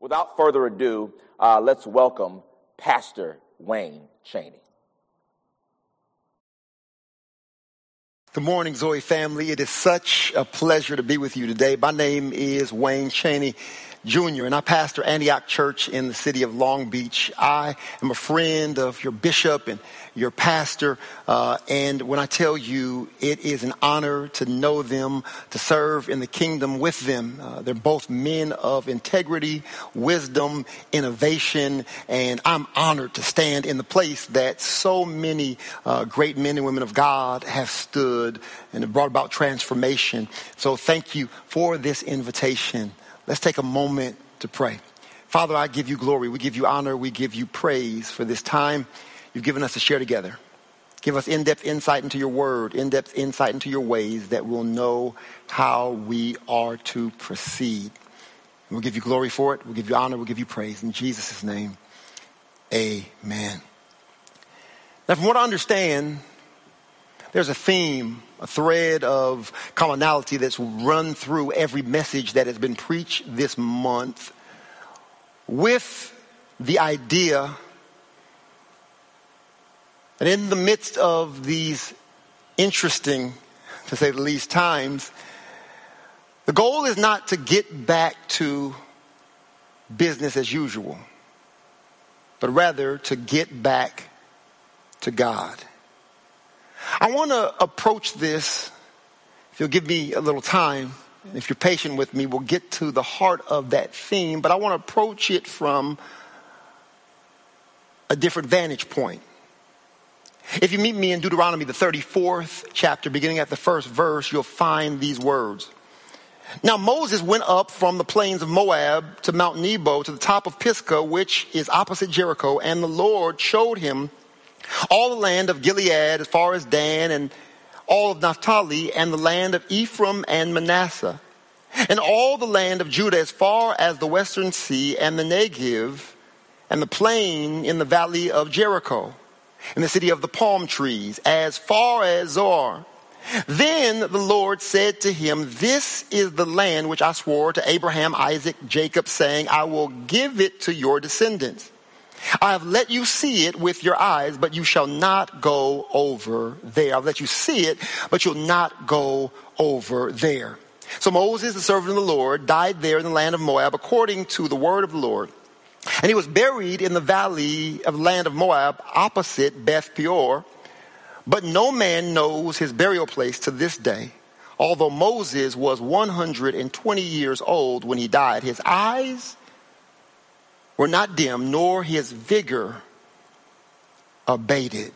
Without further ado, uh, let's welcome Pastor Wayne Chaney. Good morning, Zoe family. It is such a pleasure to be with you today. My name is Wayne Chaney. Jr., and I pastor Antioch Church in the city of Long Beach. I am a friend of your bishop and your pastor, uh, and when I tell you it is an honor to know them, to serve in the kingdom with them, uh, they're both men of integrity, wisdom, innovation, and I'm honored to stand in the place that so many uh, great men and women of God have stood and have brought about transformation. So thank you for this invitation. Let's take a moment to pray. Father, I give you glory. We give you honor. We give you praise for this time you've given us to share together. Give us in depth insight into your word, in depth insight into your ways that we'll know how we are to proceed. We'll give you glory for it. We'll give you honor. We'll give you praise. In Jesus' name, amen. Now, from what I understand, there's a theme, a thread of commonality that's run through every message that has been preached this month with the idea that in the midst of these interesting, to say the least, times, the goal is not to get back to business as usual, but rather to get back to God. I want to approach this, if you'll give me a little time, if you're patient with me, we'll get to the heart of that theme, but I want to approach it from a different vantage point. If you meet me in Deuteronomy, the 34th chapter, beginning at the first verse, you'll find these words. Now Moses went up from the plains of Moab to Mount Nebo to the top of Pisgah, which is opposite Jericho, and the Lord showed him all the land of Gilead as far as Dan and all of Naphtali and the land of Ephraim and Manasseh and all the land of Judah as far as the western sea and the Negev and the plain in the valley of Jericho and the city of the palm trees as far as Zoar. Then the Lord said to him, This is the land which I swore to Abraham, Isaac, Jacob, saying, I will give it to your descendants. I have let you see it with your eyes, but you shall not go over there. I've let you see it, but you'll not go over there. So Moses, the servant of the Lord, died there in the land of Moab according to the word of the Lord. And he was buried in the valley of the land of Moab opposite Beth Peor. But no man knows his burial place to this day. Although Moses was 120 years old when he died, his eyes were not dim, nor his vigor abated.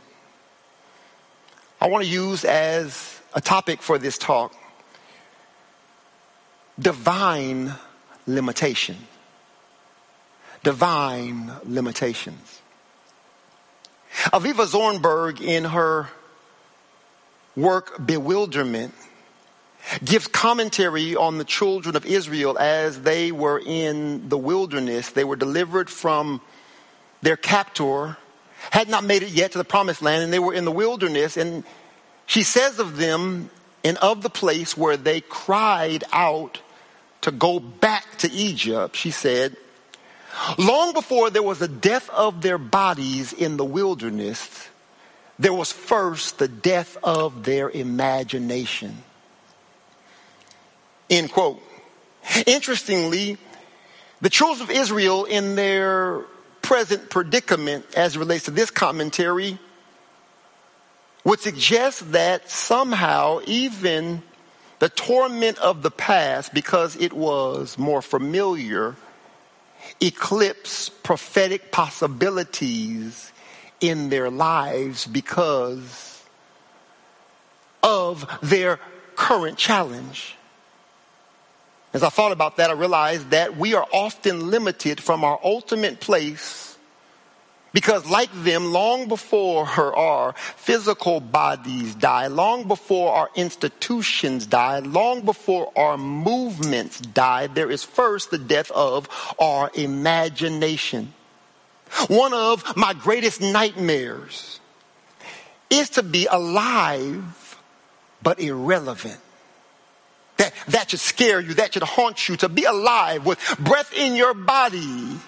I want to use as a topic for this talk divine limitation. Divine limitations. Avivah Zornberg, in her work Bewilderment, gives commentary on the children of Israel as they were in the wilderness. They were delivered from their captor, had not made it yet to the promised land, and they were in the wilderness. And she says of them, and of the place where they cried out to go back to Egypt, she said, Long before there was a death of their bodies in the wilderness, there was first the death of their imagination. End quote. Interestingly, the children of Israel in their present predicament as it relates to this commentary would suggest that somehow even the torment of the past, because it was more familiar, eclipse prophetic possibilities in their lives because of their current challenge. As I thought about that, I realized that we are often limited from our ultimate place because, like them, long before our physical bodies die, long before our institutions die, long before our movements die, there is first the death of our imagination. One of my greatest nightmares is to be alive but irrelevant that, that should scare you, that should haunt you, to be alive with breath in your body,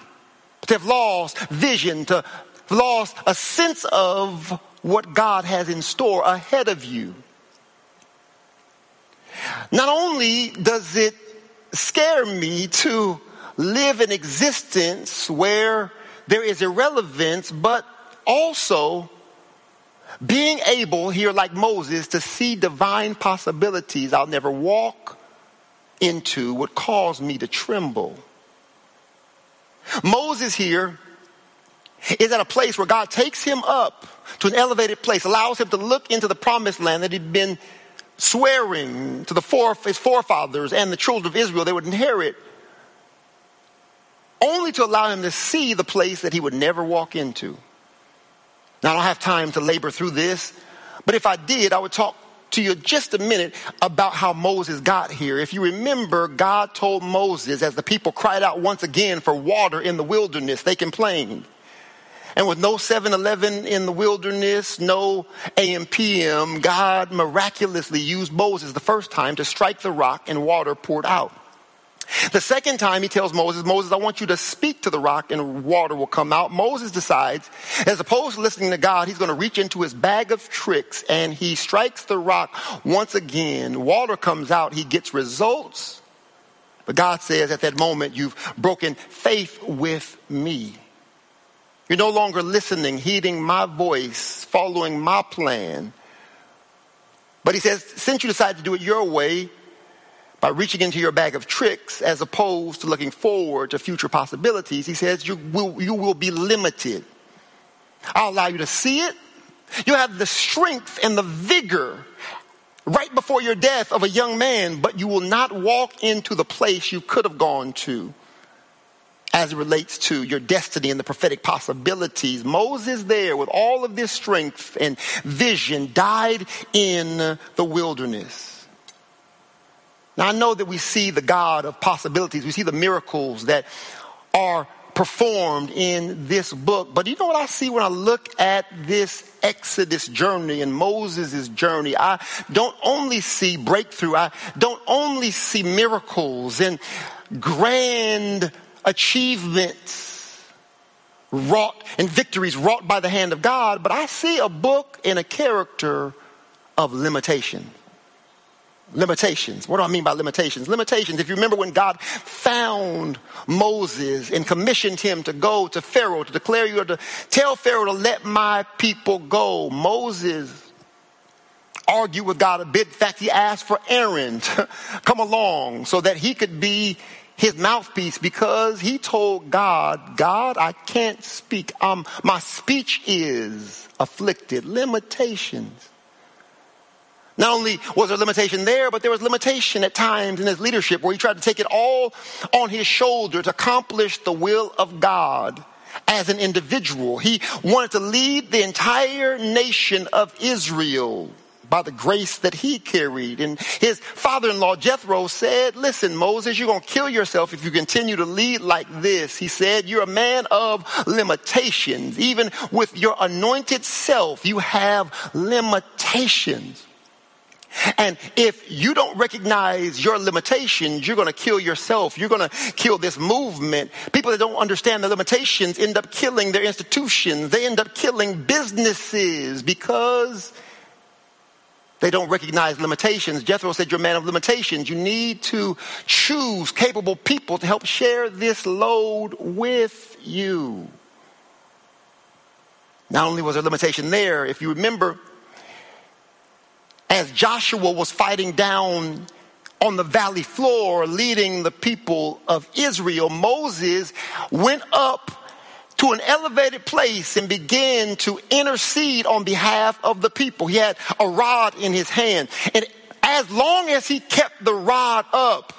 to have lost vision, to lost a sense of what God has in store ahead of you. Not only does it scare me to live an existence where there is irrelevance, but also being able here like Moses to see divine possibilities I'll never walk into would cause me to tremble. Moses here is at a place where God takes him up to an elevated place, allows him to look into the promised land that he'd been swearing to the his forefathers and the children of Israel they would inherit, only to allow him to see the place that he would never walk into. Now, I don't have time to labor through this, but if I did, I would talk to you just a minute about how Moses got here. If you remember, God told Moses as the people cried out once again for water in the wilderness, they complained. And with no 7 Eleven in the wilderness, no AM PM, God miraculously used Moses the first time to strike the rock and water poured out. The second time he tells Moses, Moses, I want you to speak to the rock and water will come out. Moses decides, as opposed to listening to God, he's going to reach into his bag of tricks and he strikes the rock once again. Water comes out. He gets results. But God says at that moment, you've broken faith with me. You're no longer listening, heeding my voice, following my plan. But he says, since you decided to do it your way, by reaching into your bag of tricks as opposed to looking forward to future possibilities, he says you will, you will be limited. I'll allow you to see it. You have the strength and the vigor right before your death of a young man, but you will not walk into the place you could have gone to as it relates to your destiny and the prophetic possibilities. Moses, there with all of this strength and vision, died in the wilderness. Now, I know that we see the God of possibilities, we see the miracles that are performed in this book. But you know what I see when I look at this Exodus journey and Moses' journey? I don't only see breakthrough, I don't only see miracles and grand achievements wrought and victories wrought by the hand of God, but I see a book and a character of limitation limitations. What do I mean by limitations? Limitations, if you remember when God found Moses and commissioned him to go to Pharaoh to declare you or to tell Pharaoh to let my people go, Moses argued with God a bit. In fact, he asked for Aaron to come along so that he could be his mouthpiece because he told God, God, I can't speak. Um, my speech is afflicted. Limitations. Not only was there limitation there, but there was limitation at times in his leadership where he tried to take it all on his shoulder to accomplish the will of God as an individual. He wanted to lead the entire nation of Israel by the grace that he carried. And his father-in-law Jethro said, listen, Moses, you're going to kill yourself if you continue to lead like this. He said, you're a man of limitations. Even with your anointed self, you have limitations. And if you don't recognize your limitations, you're going to kill yourself. You're going to kill this movement. People that don't understand the limitations end up killing their institutions. They end up killing businesses because they don't recognize limitations. Jethro said, You're a man of limitations. You need to choose capable people to help share this load with you. Not only was there limitation there, if you remember, as Joshua was fighting down on the valley floor leading the people of Israel, Moses went up to an elevated place and began to intercede on behalf of the people. He had a rod in his hand. And as long as he kept the rod up,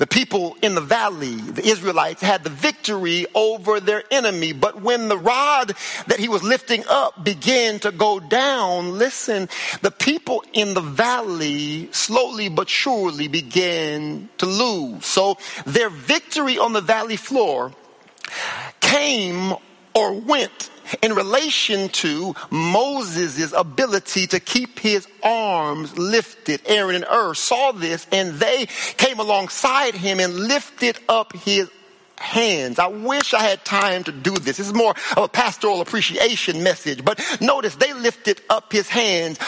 the people in the valley, the Israelites, had the victory over their enemy. But when the rod that he was lifting up began to go down, listen, the people in the valley slowly but surely began to lose. So their victory on the valley floor came or went in relation to Moses' ability to keep his arms lifted. Aaron and Hur saw this and they came alongside him and lifted up his hands. I wish I had time to do this. This is more of a pastoral appreciation message, but notice they lifted up his hands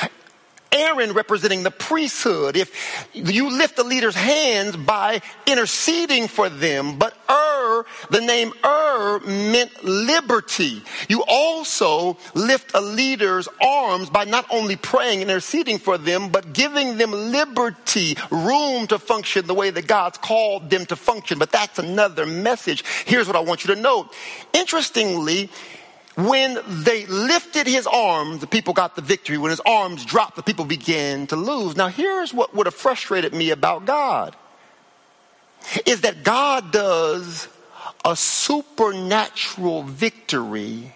Aaron representing the priesthood. If you lift the leader's hands by interceding for them, but Ur, the name Ur meant liberty. You also lift a leader's arms by not only praying and interceding for them, but giving them liberty, room to function the way that God's called them to function. But that's another message. Here's what I want you to know. Interestingly, when they lifted his arms, the people got the victory. When his arms dropped, the people began to lose. Now, here's what would have frustrated me about God is that God does a supernatural victory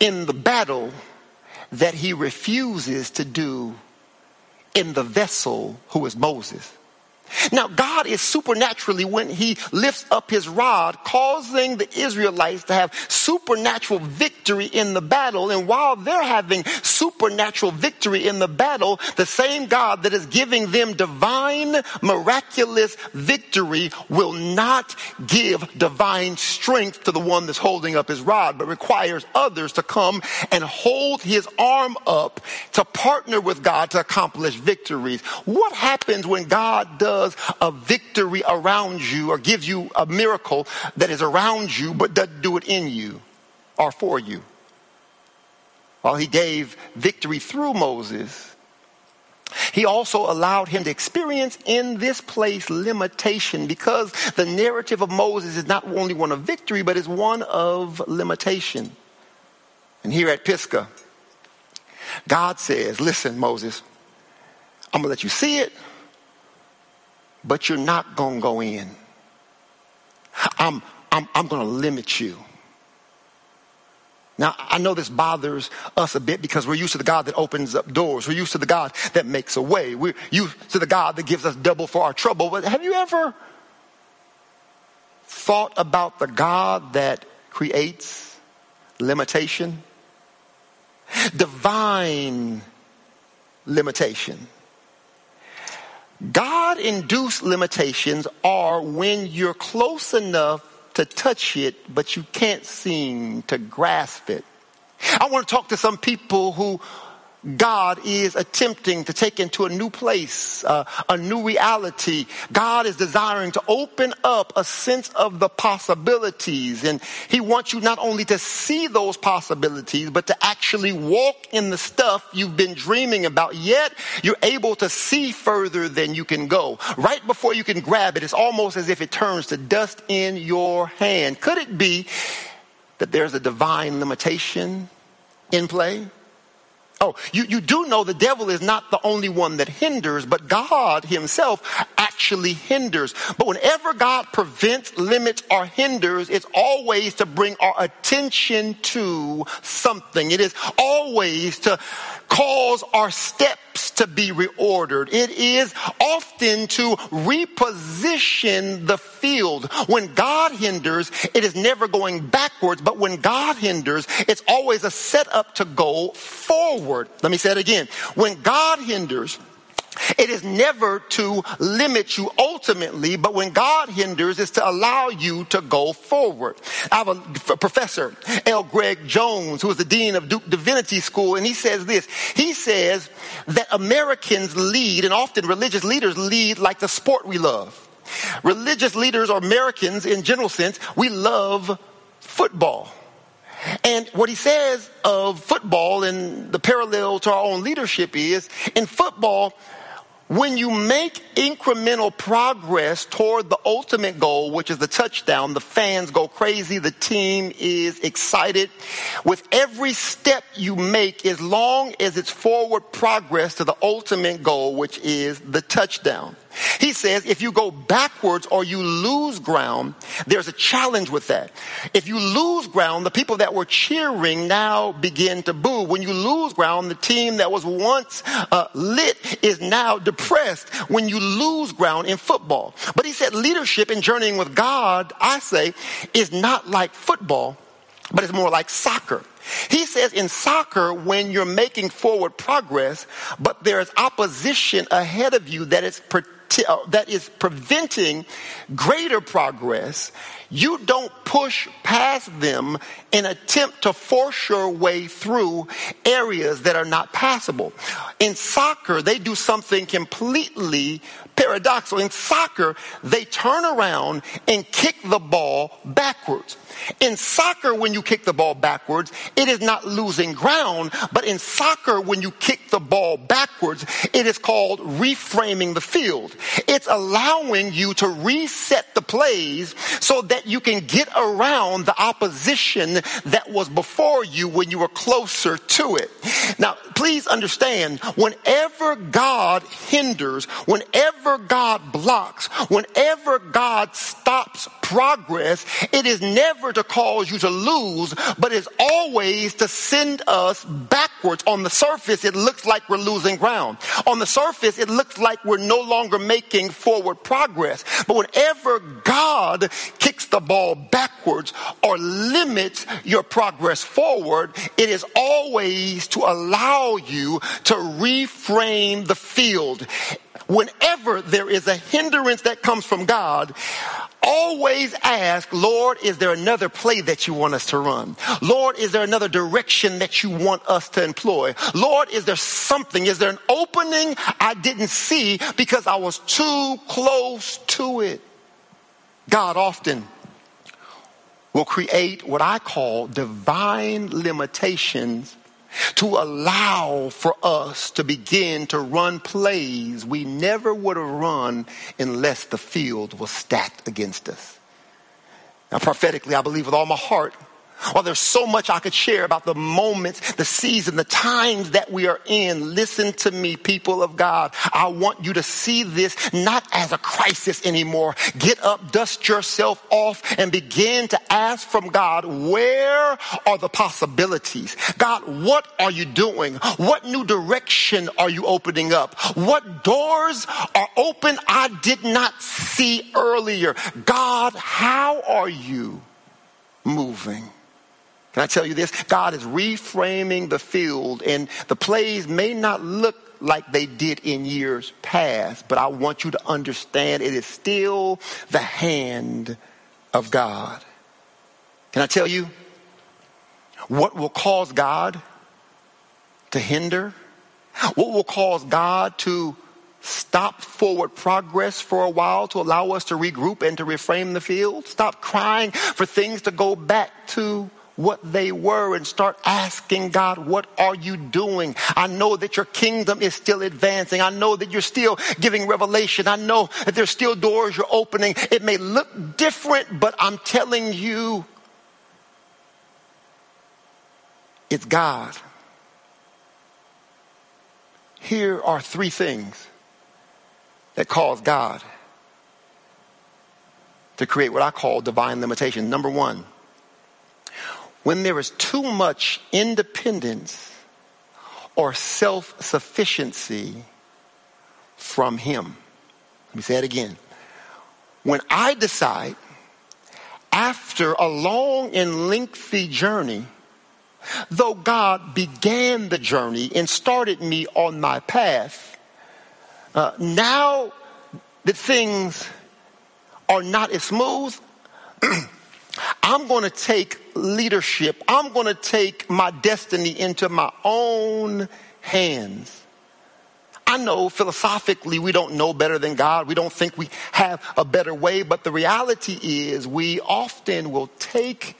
in the battle that he refuses to do in the vessel who is Moses. Now, God is supernaturally, when He lifts up His rod, causing the Israelites to have supernatural victory in the battle. And while they're having supernatural victory in the battle, the same God that is giving them divine, miraculous victory will not give divine strength to the one that's holding up His rod, but requires others to come and hold His arm up to partner with God to accomplish victories. What happens when God does a victory around you or give you a miracle that is around you but doesn't do it in you or for you. While he gave victory through Moses, he also allowed him to experience in this place limitation because the narrative of Moses is not only one of victory, but is one of limitation. And here at Pisgah, God says, Listen, Moses, I'm going to let you see it, but you're not going to go in. I'm, I'm, I'm going to limit you. Now, I know this bothers us a bit because we're used to the God that opens up doors. We're used to the God that makes a way. We're used to the God that gives us double for our trouble. But have you ever thought about the God that creates limitation? Divine limitation. God induced limitations are when you're close enough to touch it, but you can't seem to grasp it. I want to talk to some people who God is attempting to take into a new place, uh, a new reality. God is desiring to open up a sense of the possibilities. And He wants you not only to see those possibilities, but to actually walk in the stuff you've been dreaming about. Yet you're able to see further than you can go. Right before you can grab it, it's almost as if it turns to dust in your hand. Could it be that there's a divine limitation in play? Oh, you, you do know the devil is not the only one that hinders, but God himself actually hinders. But whenever God prevents, limits, or hinders, it's always to bring our attention to something. It is always to cause our steps to be reordered. It is often to reposition the field. When God hinders, it is never going backwards, but when God hinders, it's always a setup to go forward. Let me say it again. When God hinders, it is never to limit you ultimately, but when God hinders, it's to allow you to go forward. I have a professor, L. Greg Jones, who is the dean of Duke Divinity School, and he says this. He says that Americans lead, and often religious leaders lead like the sport we love. Religious leaders or Americans in general sense, we love football. And what he says of football and the parallel to our own leadership is in football, when you make incremental progress toward the ultimate goal, which is the touchdown, the fans go crazy, the team is excited. With every step you make, as long as it's forward progress to the ultimate goal, which is the touchdown. He says if you go backwards or you lose ground, there's a challenge with that. If you lose ground, the people that were cheering now begin to boo. When you lose ground, the team that was once uh, lit is now depressed when you lose ground in football. But he said leadership in journeying with God, I say, is not like football. but it's more like soccer. He says in soccer, when you're making forward progress, but there is opposition ahead of you that is uh, that is preventing greater progress, you don't push past them and attempt to force your way through areas that are not passable. In soccer, they do something completely paradoxical. In soccer, they turn around and kick the ball backwards. In soccer, when you kick the ball backwards, it is not losing ground, but in soccer, when you kick the ball backwards, it is called reframing the field. It's allowing you to reset the plays so that you can get around the opposition that was before you when you were closer to it. Now, please understand, whenever God hinders, whenever God blocks, whenever God stops progress, it is never to cause you to lose, but it's always to send us backwards. On the surface, it looks like we're losing ground. On the surface, it looks like we're no longer making forward progress. But whenever God kicks the ball backwards or limits your progress forward, it is always to allow you to reframe the field whenever there is a hindrance that comes from God, always ask, Lord, is there another play that you want us to run? Lord, is there another direction that you want us to employ? Lord, is there something? Is there an opening I didn't see because I was too close to it? God often will create what I call divine limitations to allow for us to begin to run plays we never would have run unless the field was stacked against us. Now, prophetically, I believe with all my heart well, there's so much I could share about the moments, the season, the times that we are in. Listen to me, people of God. I want you to see this not as a crisis anymore. Get up, dust yourself off, and begin to ask from God, where are the possibilities? God, what are you doing? What new direction are you opening up? What doors are open I did not see earlier? God, how are you moving? Can I tell you this? God is reframing the field, and the plays may not look like they did in years past, but I want you to understand it is still the hand of God. Can I tell you what will cause God to hinder? What will cause God to stop forward progress for a while to allow us to regroup and to reframe the field? Stop crying for things to go back to what they were and start asking God, what are you doing? I know that your kingdom is still advancing. I know that you're still giving revelation. I know that there's still doors you're opening. It may look different, but I'm telling you, it's God. Here are three things that cause God to create what I call divine limitation. Number one, when there is too much independence or self sufficiency from Him. Let me say it again. When I decide, after a long and lengthy journey, though God began the journey and started me on my path, uh, now that things are not as smooth, I'm going to take leadership. I'm going to take my destiny into my own hands. I know philosophically we don't know better than God. We don't think we have a better way, but the reality is we often will take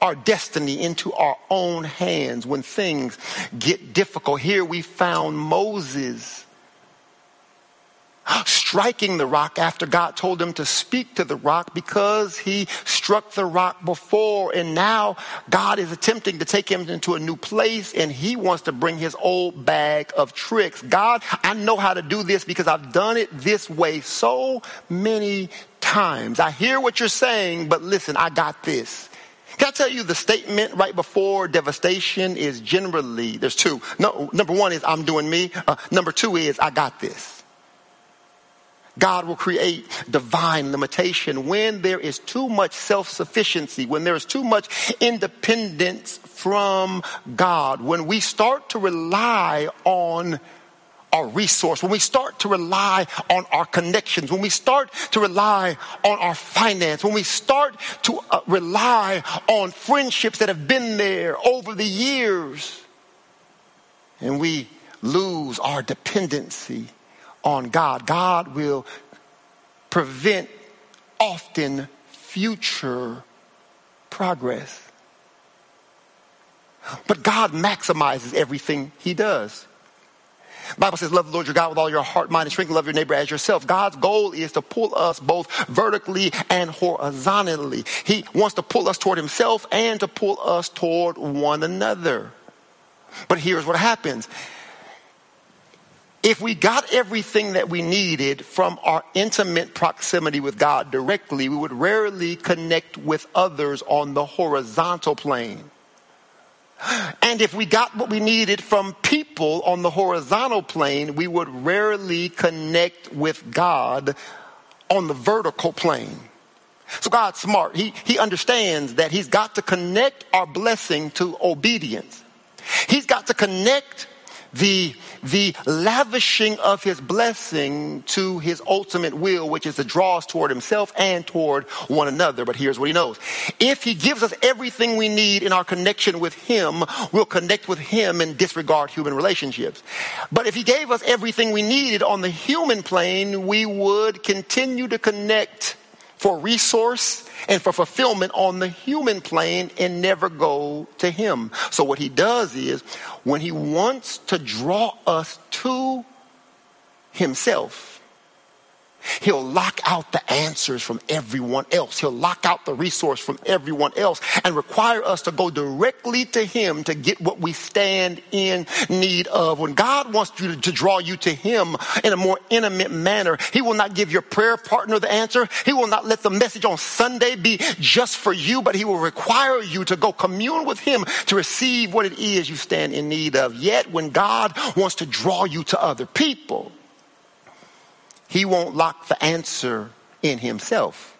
our destiny into our own hands when things get difficult. Here we found Moses striking the rock after God told him to speak to the rock because he struck the rock before. And now God is attempting to take him into a new place and he wants to bring his old bag of tricks. God, I know how to do this because I've done it this way so many times. I hear what you're saying, but listen, I got this. Can I tell you the statement right before devastation is generally, there's two. No, number one is I'm doing me. Uh, number two is I got this. God will create divine limitation. When there is too much self-sufficiency, when there is too much independence from God, when we start to rely on our resource, when we start to rely on our connections, when we start to rely on our finance, when we start to uh, rely on friendships that have been there over the years, and we lose our dependency on God, God will prevent often future progress. But God maximizes everything he does. Bible says, love the Lord your God with all your heart, mind, and strength, love your neighbor as yourself. God's goal is to pull us both vertically and horizontally. He wants to pull us toward himself and to pull us toward one another. But here's what happens. If we got everything that we needed from our intimate proximity with God directly, we would rarely connect with others on the horizontal plane. And if we got what we needed from people on the horizontal plane, we would rarely connect with God on the vertical plane. So God's smart. He, he understands that he's got to connect our blessing to obedience. He's got to connect the, the lavishing of his blessing to his ultimate will, which is to draw us toward himself and toward one another. But here's what he knows. If he gives us everything we need in our connection with him, we'll connect with him and disregard human relationships. But if he gave us everything we needed on the human plane, we would continue to connect for resource and for fulfillment on the human plane and never go to him. So what he does is when he wants to draw us to himself, He'll lock out the answers from everyone else. He'll lock out the resource from everyone else and require us to go directly to Him to get what we stand in need of. When God wants you to, to draw you to Him in a more intimate manner, He will not give your prayer partner the answer. He will not let the message on Sunday be just for you, but He will require you to go commune with Him to receive what it is you stand in need of. Yet when God wants to draw you to other people, he won't lock the answer in himself.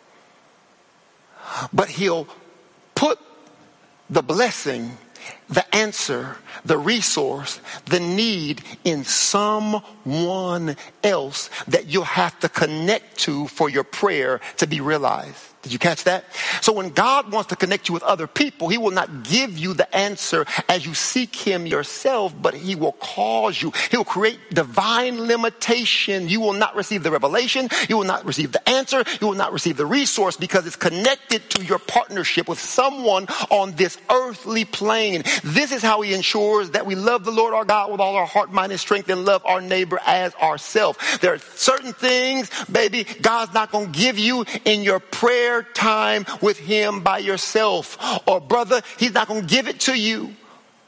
But he'll put the blessing, the answer, the resource, the need in someone else that you'll have to connect to for your prayer to be realized. Did you catch that? So when God wants to connect you with other people, He will not give you the answer as you seek Him yourself, but He will cause you. He will create divine limitation. You will not receive the revelation. You will not receive the answer. You will not receive the resource because it's connected to your partnership with someone on this earthly plane. This is how He ensures that we love the Lord our God with all our heart, mind, and strength and love our neighbor as ourselves. There are certain things, baby, God's not going to give you in your prayer time with him by yourself. Or brother, he's not going to give it to you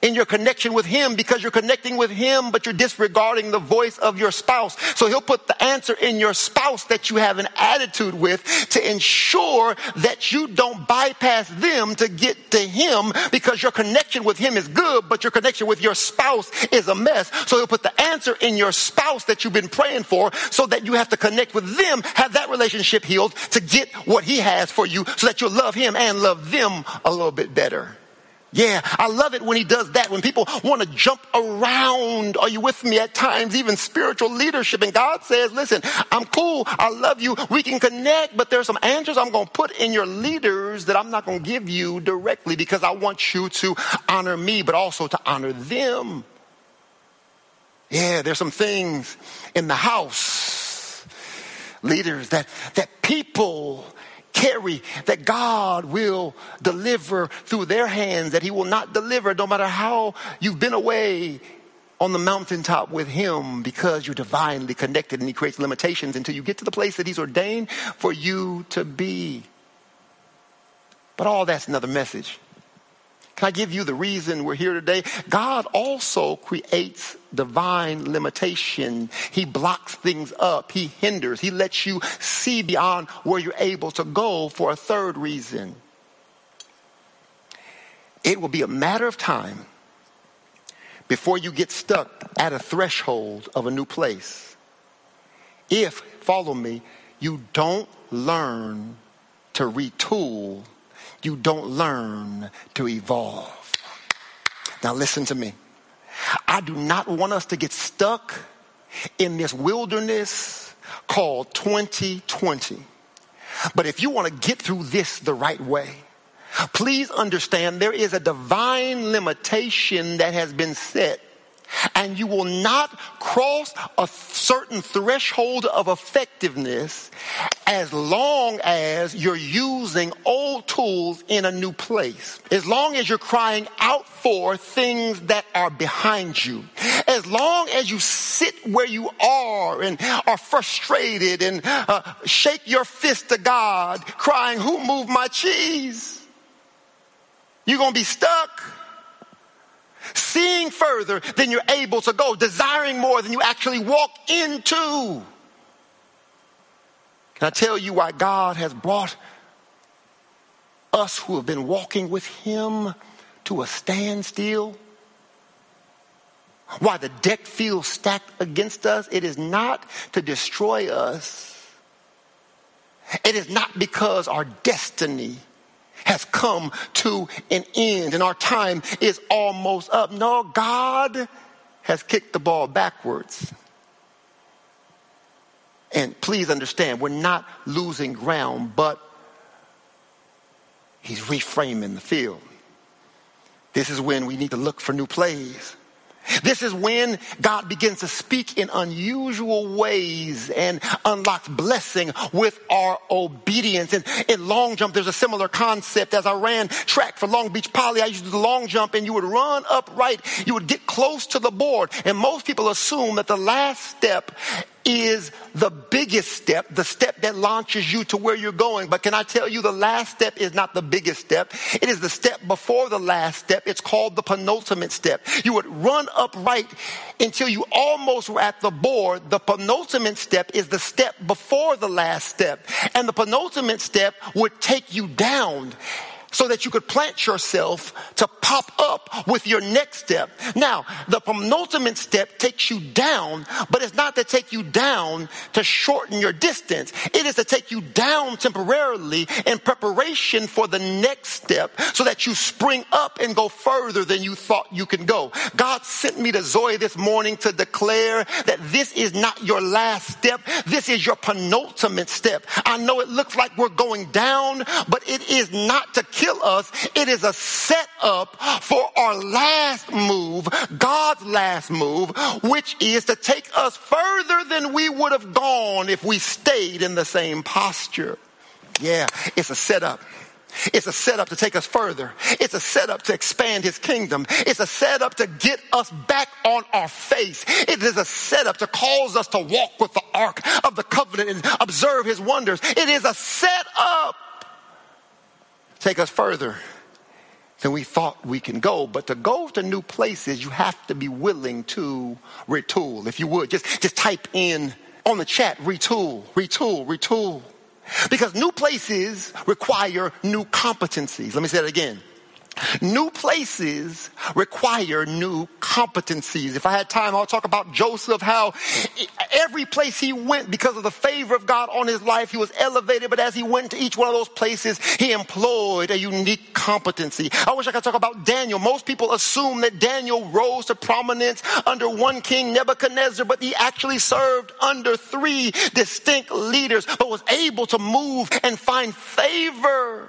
in your connection with him because you're connecting with him, but you're disregarding the voice of your spouse. So he'll put the answer in your spouse that you have an attitude with to ensure that you don't bypass them to get to him because your connection with him is good, but your connection with your spouse is a mess. So he'll put the answer in your spouse that you've been praying for so that you have to connect with them, have that relationship healed to get what he has for you so that you'll love him and love them a little bit better. Yeah, I love it when he does that. When people want to jump around, are you with me at times, even spiritual leadership? And God says, listen, I'm cool. I love you. We can connect, but there's some answers I'm going to put in your leaders that I'm not going to give you directly because I want you to honor me, but also to honor them. Yeah, there's some things in the house, leaders, that, that people carry that God will deliver through their hands, that He will not deliver no matter how you've been away on the mountaintop with Him because you're divinely connected and He creates limitations until you get to the place that He's ordained for you to be. But all that's another message. Can I give you the reason we're here today? God also creates divine limitation. He blocks things up. He hinders. He lets you see beyond where you're able to go for a third reason. It will be a matter of time before you get stuck at a threshold of a new place. if, follow me, you don't learn to retool, you don't learn to evolve. Now, listen to me. I do not want us to get stuck in this wilderness called 2020. But if you want to get through this the right way, please understand there is a divine limitation that has been set and you will not cross a certain threshold of effectiveness as long as you're using old tools in a new place. As long as you're crying out for things that are behind you. As long as you sit where you are and are frustrated and uh, shake your fist to God crying, who moved my cheese? You're going to be stuck seeing further than you're able to go, desiring more than you actually walk into. Can I tell you why God has brought us who have been walking with Him to a standstill? Why the deck feels stacked against us? It is not to destroy us. It is not because our destiny has come to an end and our time is almost up. No, God has kicked the ball backwards. And please understand, we're not losing ground, but he's reframing the field. This is when we need to look for new plays. This is when God begins to speak in unusual ways and unlocks blessing with our obedience. And in long jump, there's a similar concept. As I ran track for Long Beach Poly, I used to do the long jump and you would run upright. You would get close to the board. And most people assume that the last step is the biggest step, the step that launches you to where you're going. But can I tell you the last step is not the biggest step. It is the step before the last step. It's called the penultimate step. You would run upright until you almost were at the board. The penultimate step is the step before the last step. And the penultimate step would take you down so that you could plant yourself to pop up with your next step. Now, the penultimate step takes you down, but it's not to take you down to shorten your distance. It is to take you down temporarily in preparation for the next step so that you spring up and go further than you thought you can go. God sent me to Zoe this morning to declare that this is not your last step. This is your penultimate step. I know it looks like we're going down, but it is not to kill us. It is a setup for our last move, God's last move, which is to take us further than we would have gone if we stayed in the same posture. Yeah, it's a setup. It's a setup to take us further. It's a setup to expand his kingdom. It's a setup to get us back on our face. It is a setup to cause us to walk with the ark of the covenant and observe his wonders. It is a setup take us further than we thought we can go. But to go to new places, you have to be willing to retool. If you would, just, just type in on the chat, retool, retool, retool. Because new places require new competencies. Let me say that again. New places require new competencies. If I had time, I'll talk about Joseph, how every place he went, because of the favor of God on his life, he was elevated. But as he went to each one of those places, he employed a unique competency. I wish I could talk about Daniel. Most people assume that Daniel rose to prominence under one king, Nebuchadnezzar, but he actually served under three distinct leaders, but was able to move and find favor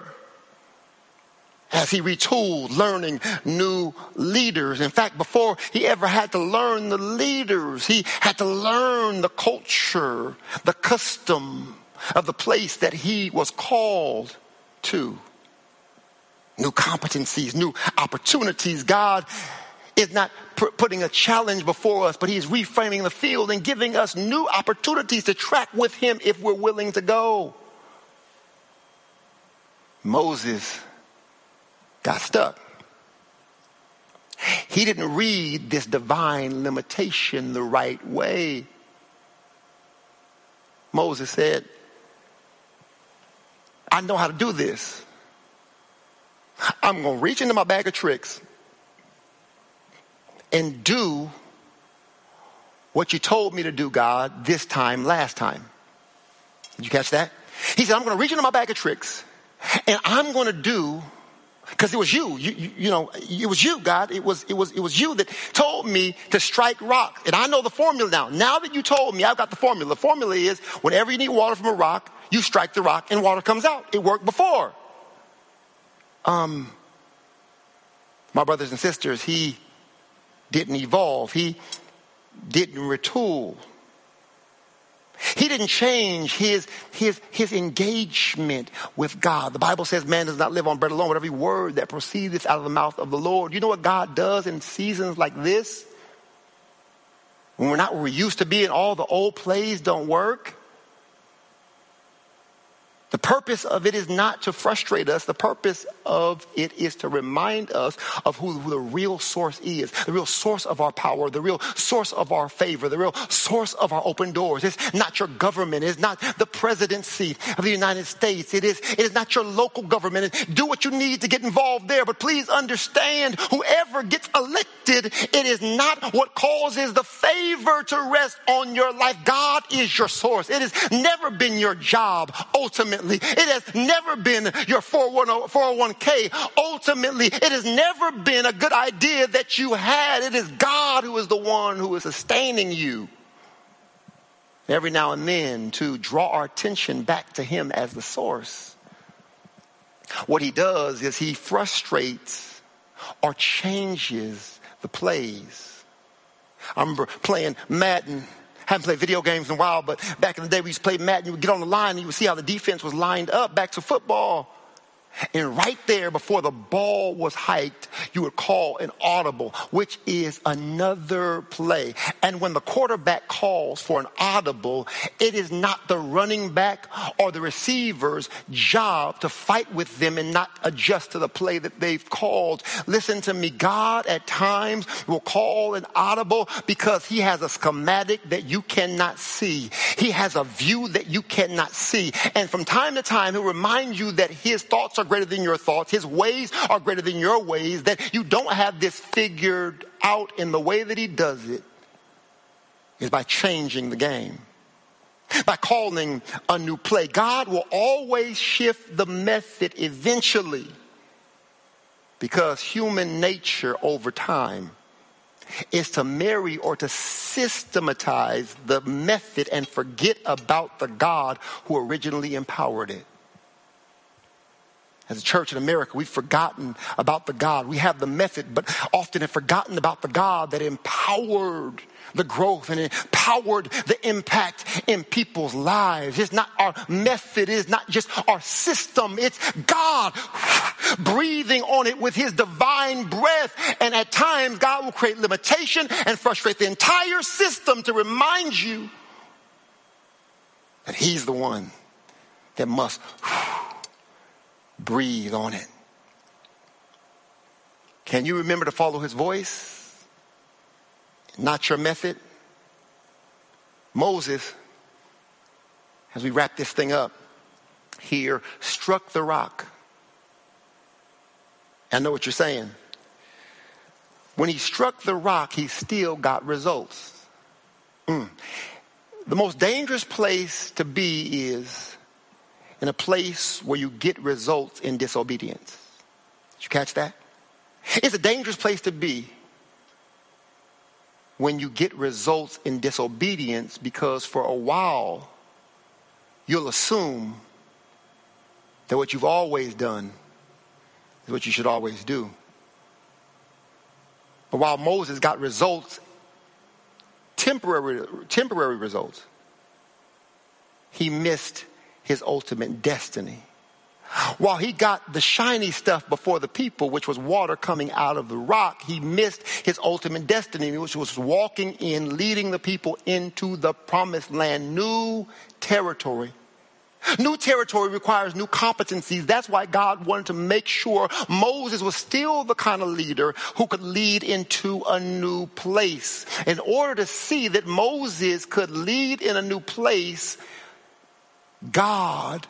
as he retooled learning new leaders. In fact, before he ever had to learn the leaders, he had to learn the culture, the custom of the place that he was called to. New competencies, new opportunities. God is not putting a challenge before us, but he's reframing the field and giving us new opportunities to track with him if we're willing to go. Moses got stuck. He didn't read this divine limitation the right way. Moses said, I know how to do this. I'm going to reach into my bag of tricks and do what you told me to do, God, this time, last time. Did you catch that? He said, I'm going to reach into my bag of tricks and I'm going to do because it was you. You, you. you, know, it was you, God. It was, it was, it was you that told me to strike rock. And I know the formula now. Now that you told me, I've got the formula. The formula is whenever you need water from a rock, you strike the rock and water comes out. It worked before. Um, my brothers and sisters, he didn't evolve. He didn't retool. He didn't change his, his, his engagement with God. The Bible says man does not live on bread alone, but every word that proceedeth out of the mouth of the Lord. You know what God does in seasons like this? When we're not where we used to be and all the old plays don't work? The purpose of it is not to frustrate us. The purpose of it is to remind us of who, the real source is, the real source of our power, the real source of our favor, the real source of our open doors. It's not your government. It's not the presidency of the United States. It is, it is not your local government. Do what you need to get involved there. But please understand, whoever gets elected, it is not what causes the favor to rest on your life. God is your source. It has never been your job, ultimately ultimately, it has never been your 401k. Ultimately, it has never been a good idea that you had. It is God who is the one who is sustaining you. Every now and then to draw our attention back to Him as the source. What He does is He frustrates or changes the plays. I remember playing Madden haven't played video games in a while, but back in the day we used to play Madden. You would get on the line and you would see how the defense was lined up back to football. And right there before the ball was hiked, you would call an audible, which is another play. And when the quarterback calls for an audible, it is not the running back or the receiver's job to fight with them and not adjust to the play that they've called. Listen to me. God at times will call an audible because he has a schematic that you cannot see. He has a view that you cannot see. And from time to time, he'll remind you that his thoughts are greater than your thoughts. His ways are greater than your ways. That you don't have this figured out in the way that he does it is by changing the game. By calling a new play. God will always shift the method eventually because human nature over time is to marry or to systematize the method and forget about the God who originally empowered it as a church in America, we've forgotten about the God. We have the method, but often have forgotten about the God that empowered the growth and empowered the impact in people's lives. It's not our method, it's not just our system, it's God breathing on it with his divine breath. And at times, God will create limitation and frustrate the entire system to remind you that he's the one that must breathe on it. Can you remember to follow his voice? Not your method? Moses, as we wrap this thing up here, struck the rock. I know what you're saying. When he struck the rock, he still got results. Mm. The most dangerous place to be is in a place where you get results in disobedience. Did you catch that? It's a dangerous place to be when you get results in disobedience because for a while you'll assume that what you've always done is what you should always do. But while Moses got results, temporary, temporary results, he missed his ultimate destiny. While he got the shiny stuff before the people, which was water coming out of the rock, he missed his ultimate destiny, which was walking in, leading the people into the promised land, new territory. New territory requires new competencies. That's why God wanted to make sure Moses was still the kind of leader who could lead into a new place. In order to see that Moses could lead in a new place, God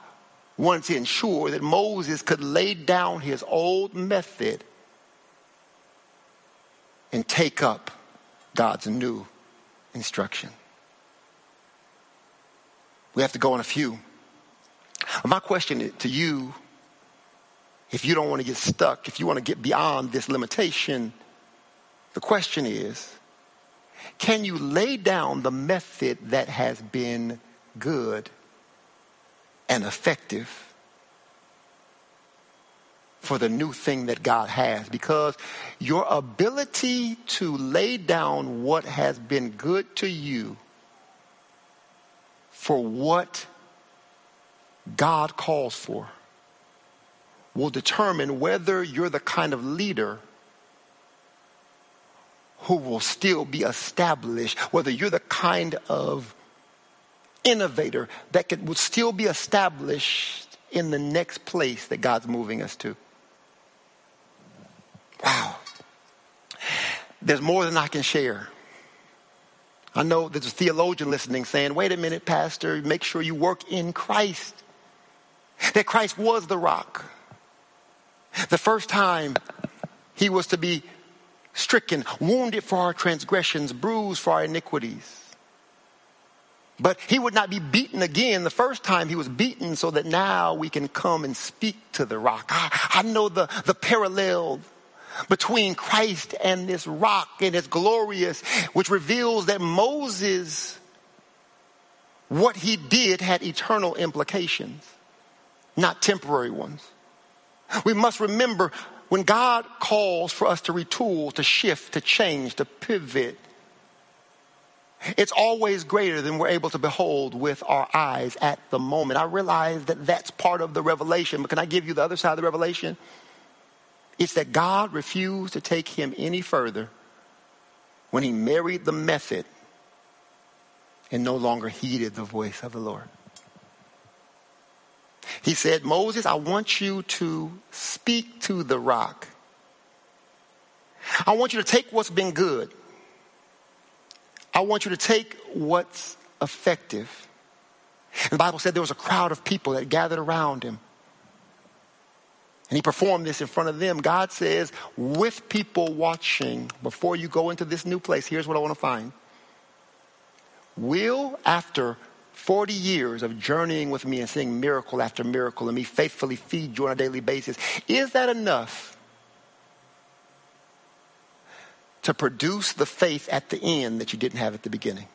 wanted to ensure that Moses could lay down his old method and take up God's new instruction. We have to go on a few. My question to you, if you don't want to get stuck, if you want to get beyond this limitation, the question is can you lay down the method that has been good and effective for the new thing that God has? Because your ability to lay down what has been good to you for what God calls for will determine whether you're the kind of leader who will still be established, whether you're the kind of innovator that could, will still be established in the next place that God's moving us to. Wow. There's more than I can share. I know there's a theologian listening saying, wait a minute, Pastor, make sure you work in Christ. That Christ was the rock. The first time he was to be stricken, wounded for our transgressions, bruised for our iniquities. But he would not be beaten again the first time he was beaten so that now we can come and speak to the rock. I, I know the, the parallel between Christ and this rock and it's glorious, which reveals that Moses, what he did had eternal implications, not temporary ones. We must remember when God calls for us to retool, to shift, to change, to pivot, it's always greater than we're able to behold with our eyes at the moment. I realize that that's part of the revelation, but can I give you the other side of the revelation? It's that God refused to take him any further when he married the method and no longer heeded the voice of the Lord. He said, Moses, I want you to speak to the rock. I want you to take what's been good. I want you to take what's effective. And the Bible said there was a crowd of people that gathered around him. And he performed this in front of them. God says, with people watching, before you go into this new place, here's what I want to find. Will, after 40 years of journeying with me and seeing miracle after miracle and me faithfully feed you on a daily basis, is that enough to produce the faith at the end that you didn't have at the beginning?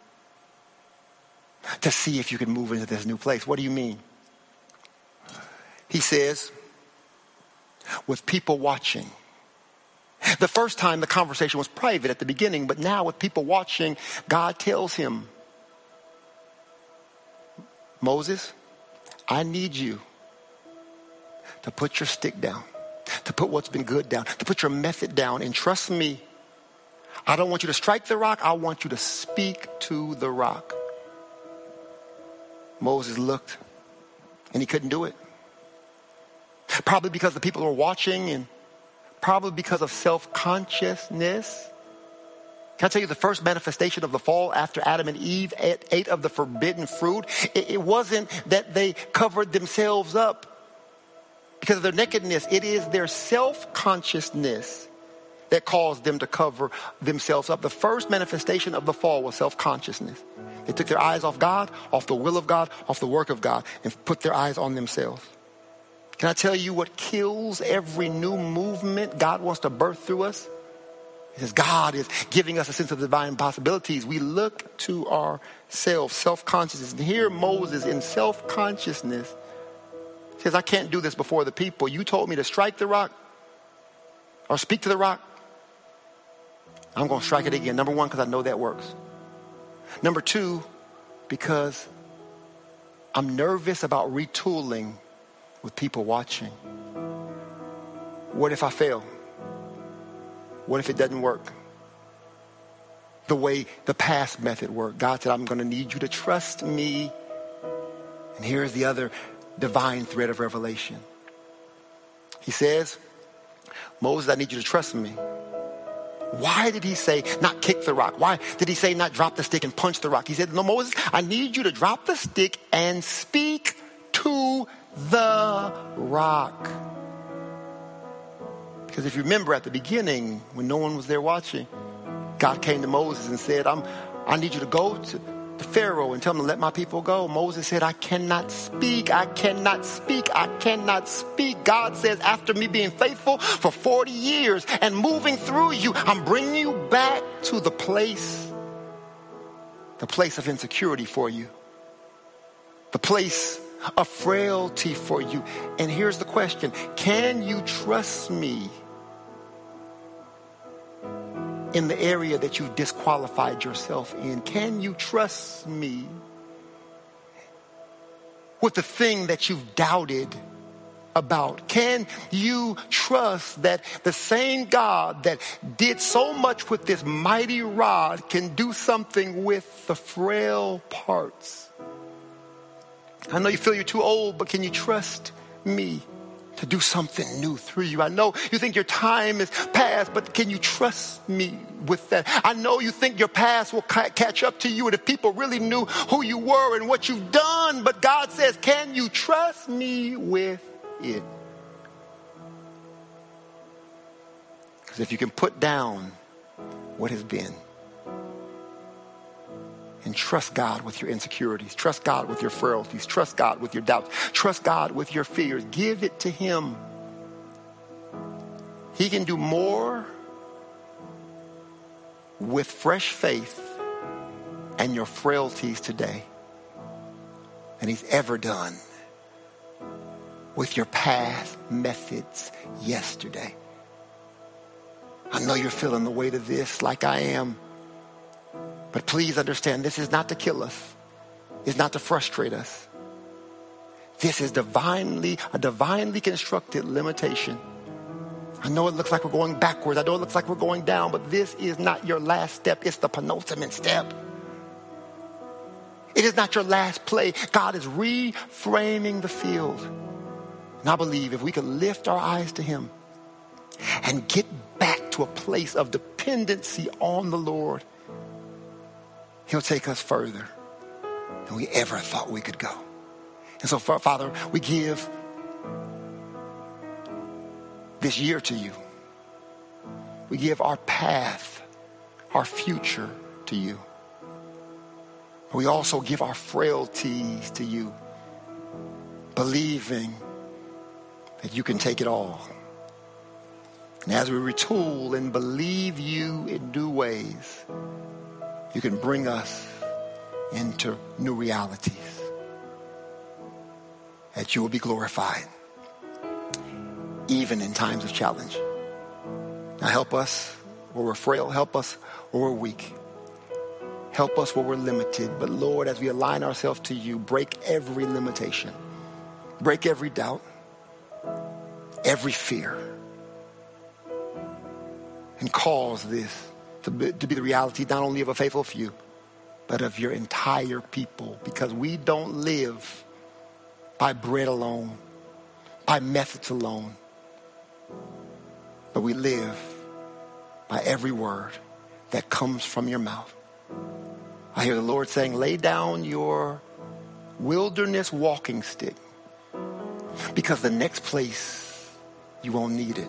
To see if you can move into this new place. What do you mean? He says, with people watching. The first time the conversation was private at the beginning, but now with people watching, God tells him, Moses, I need you to put your stick down, to put what's been good down, to put your method down, and trust me. I don't want you to strike the rock, I want you to speak to the rock. Moses looked and he couldn't do it. Probably because the people were watching and probably because of self consciousness. Can I tell you the first manifestation of the fall after Adam and Eve ate, of the forbidden fruit? It, it wasn't that they covered themselves up because of their nakedness. It is their self consciousness that caused them to cover themselves up. The first manifestation of the fall was self consciousness. They took their eyes off God, off the will of God, off the work of God, and put their eyes on themselves. Can I tell you what kills every new movement God wants to birth through us? He says God is giving us a sense of divine possibilities. We look to ourselves, self-consciousness. And here Moses in self-consciousness says, I can't do this before the people. You told me to strike the rock or speak to the rock. I'm going to strike it again. Number one, because I know that works. Number two, because I'm nervous about retooling with people watching. What if I fail? What if it doesn't work? The way the past method worked. God said, I'm going to need you to trust me. And here's the other divine thread of revelation. He says, Moses, I need you to trust me. Why did he say not kick the rock? Why did he say not drop the stick and punch the rock? He said, No, Moses, I need you to drop the stick and speak to the rock. Because if you remember at the beginning, when no one was there watching, God came to Moses and said, I'm, I need you to go to Pharaoh and tell him to let my people go. Moses said, I cannot speak. I cannot speak. I cannot speak. God says, after me being faithful for 40 years and moving through you, I'm bringing you back to the place, the place of insecurity for you, the place of frailty for you. And here's the question Can you trust me? In the area that you've disqualified yourself in? Can you trust me with the thing that you've doubted about? Can you trust that the same God that did so much with this mighty rod can do something with the frail parts? I know you feel you're too old, but can you trust me? To do something new through you. I know you think your time is past, but can you trust me with that? I know you think your past will ca- catch up to you and if people really knew who you were and what you've done, but God says, can you trust me with it? Because if you can put down what has been, and trust God with your insecurities. Trust God with your frailties. Trust God with your doubts. Trust God with your fears. Give it to Him. He can do more with fresh faith and your frailties today than He's ever done with your past methods yesterday. I know you're feeling the weight of this like I am. But please understand, this is not to kill us. It's not to frustrate us. This is divinely, a divinely constructed limitation. I know it looks like we're going backwards. I know it looks like we're going down, but this is not your last step. It's the penultimate step. It is not your last play. God is reframing the field. And I believe if we could lift our eyes to Him and get back to a place of dependency on the Lord, He'll take us further than we ever thought we could go. And so, Father, we give this year to you. We give our path, our future to you. We also give our frailties to you, believing that you can take it all. And as we retool and believe you in new ways, you can bring us into new realities. That you will be glorified, even in times of challenge. Now help us where we're frail, help us where we're weak. Help us where we're limited. But Lord, as we align ourselves to you, break every limitation, break every doubt, every fear, and cause this to be, to be the reality not only of a faithful few, but of your entire people. Because we don't live by bread alone, by methods alone, but we live by every word that comes from your mouth. I hear the Lord saying, lay down your wilderness walking stick because the next place you won't need it.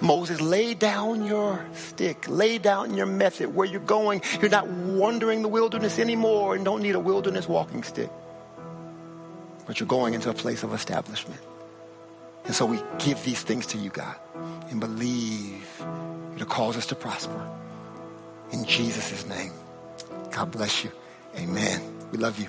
Moses, lay down your stick, lay down your method where you're going. You're not wandering the wilderness anymore and don't need a wilderness walking stick. But you're going into a place of establishment. And so we give these things to you, God, and believe to cause us to prosper. In Jesus' name. God bless you. Amen. We love you.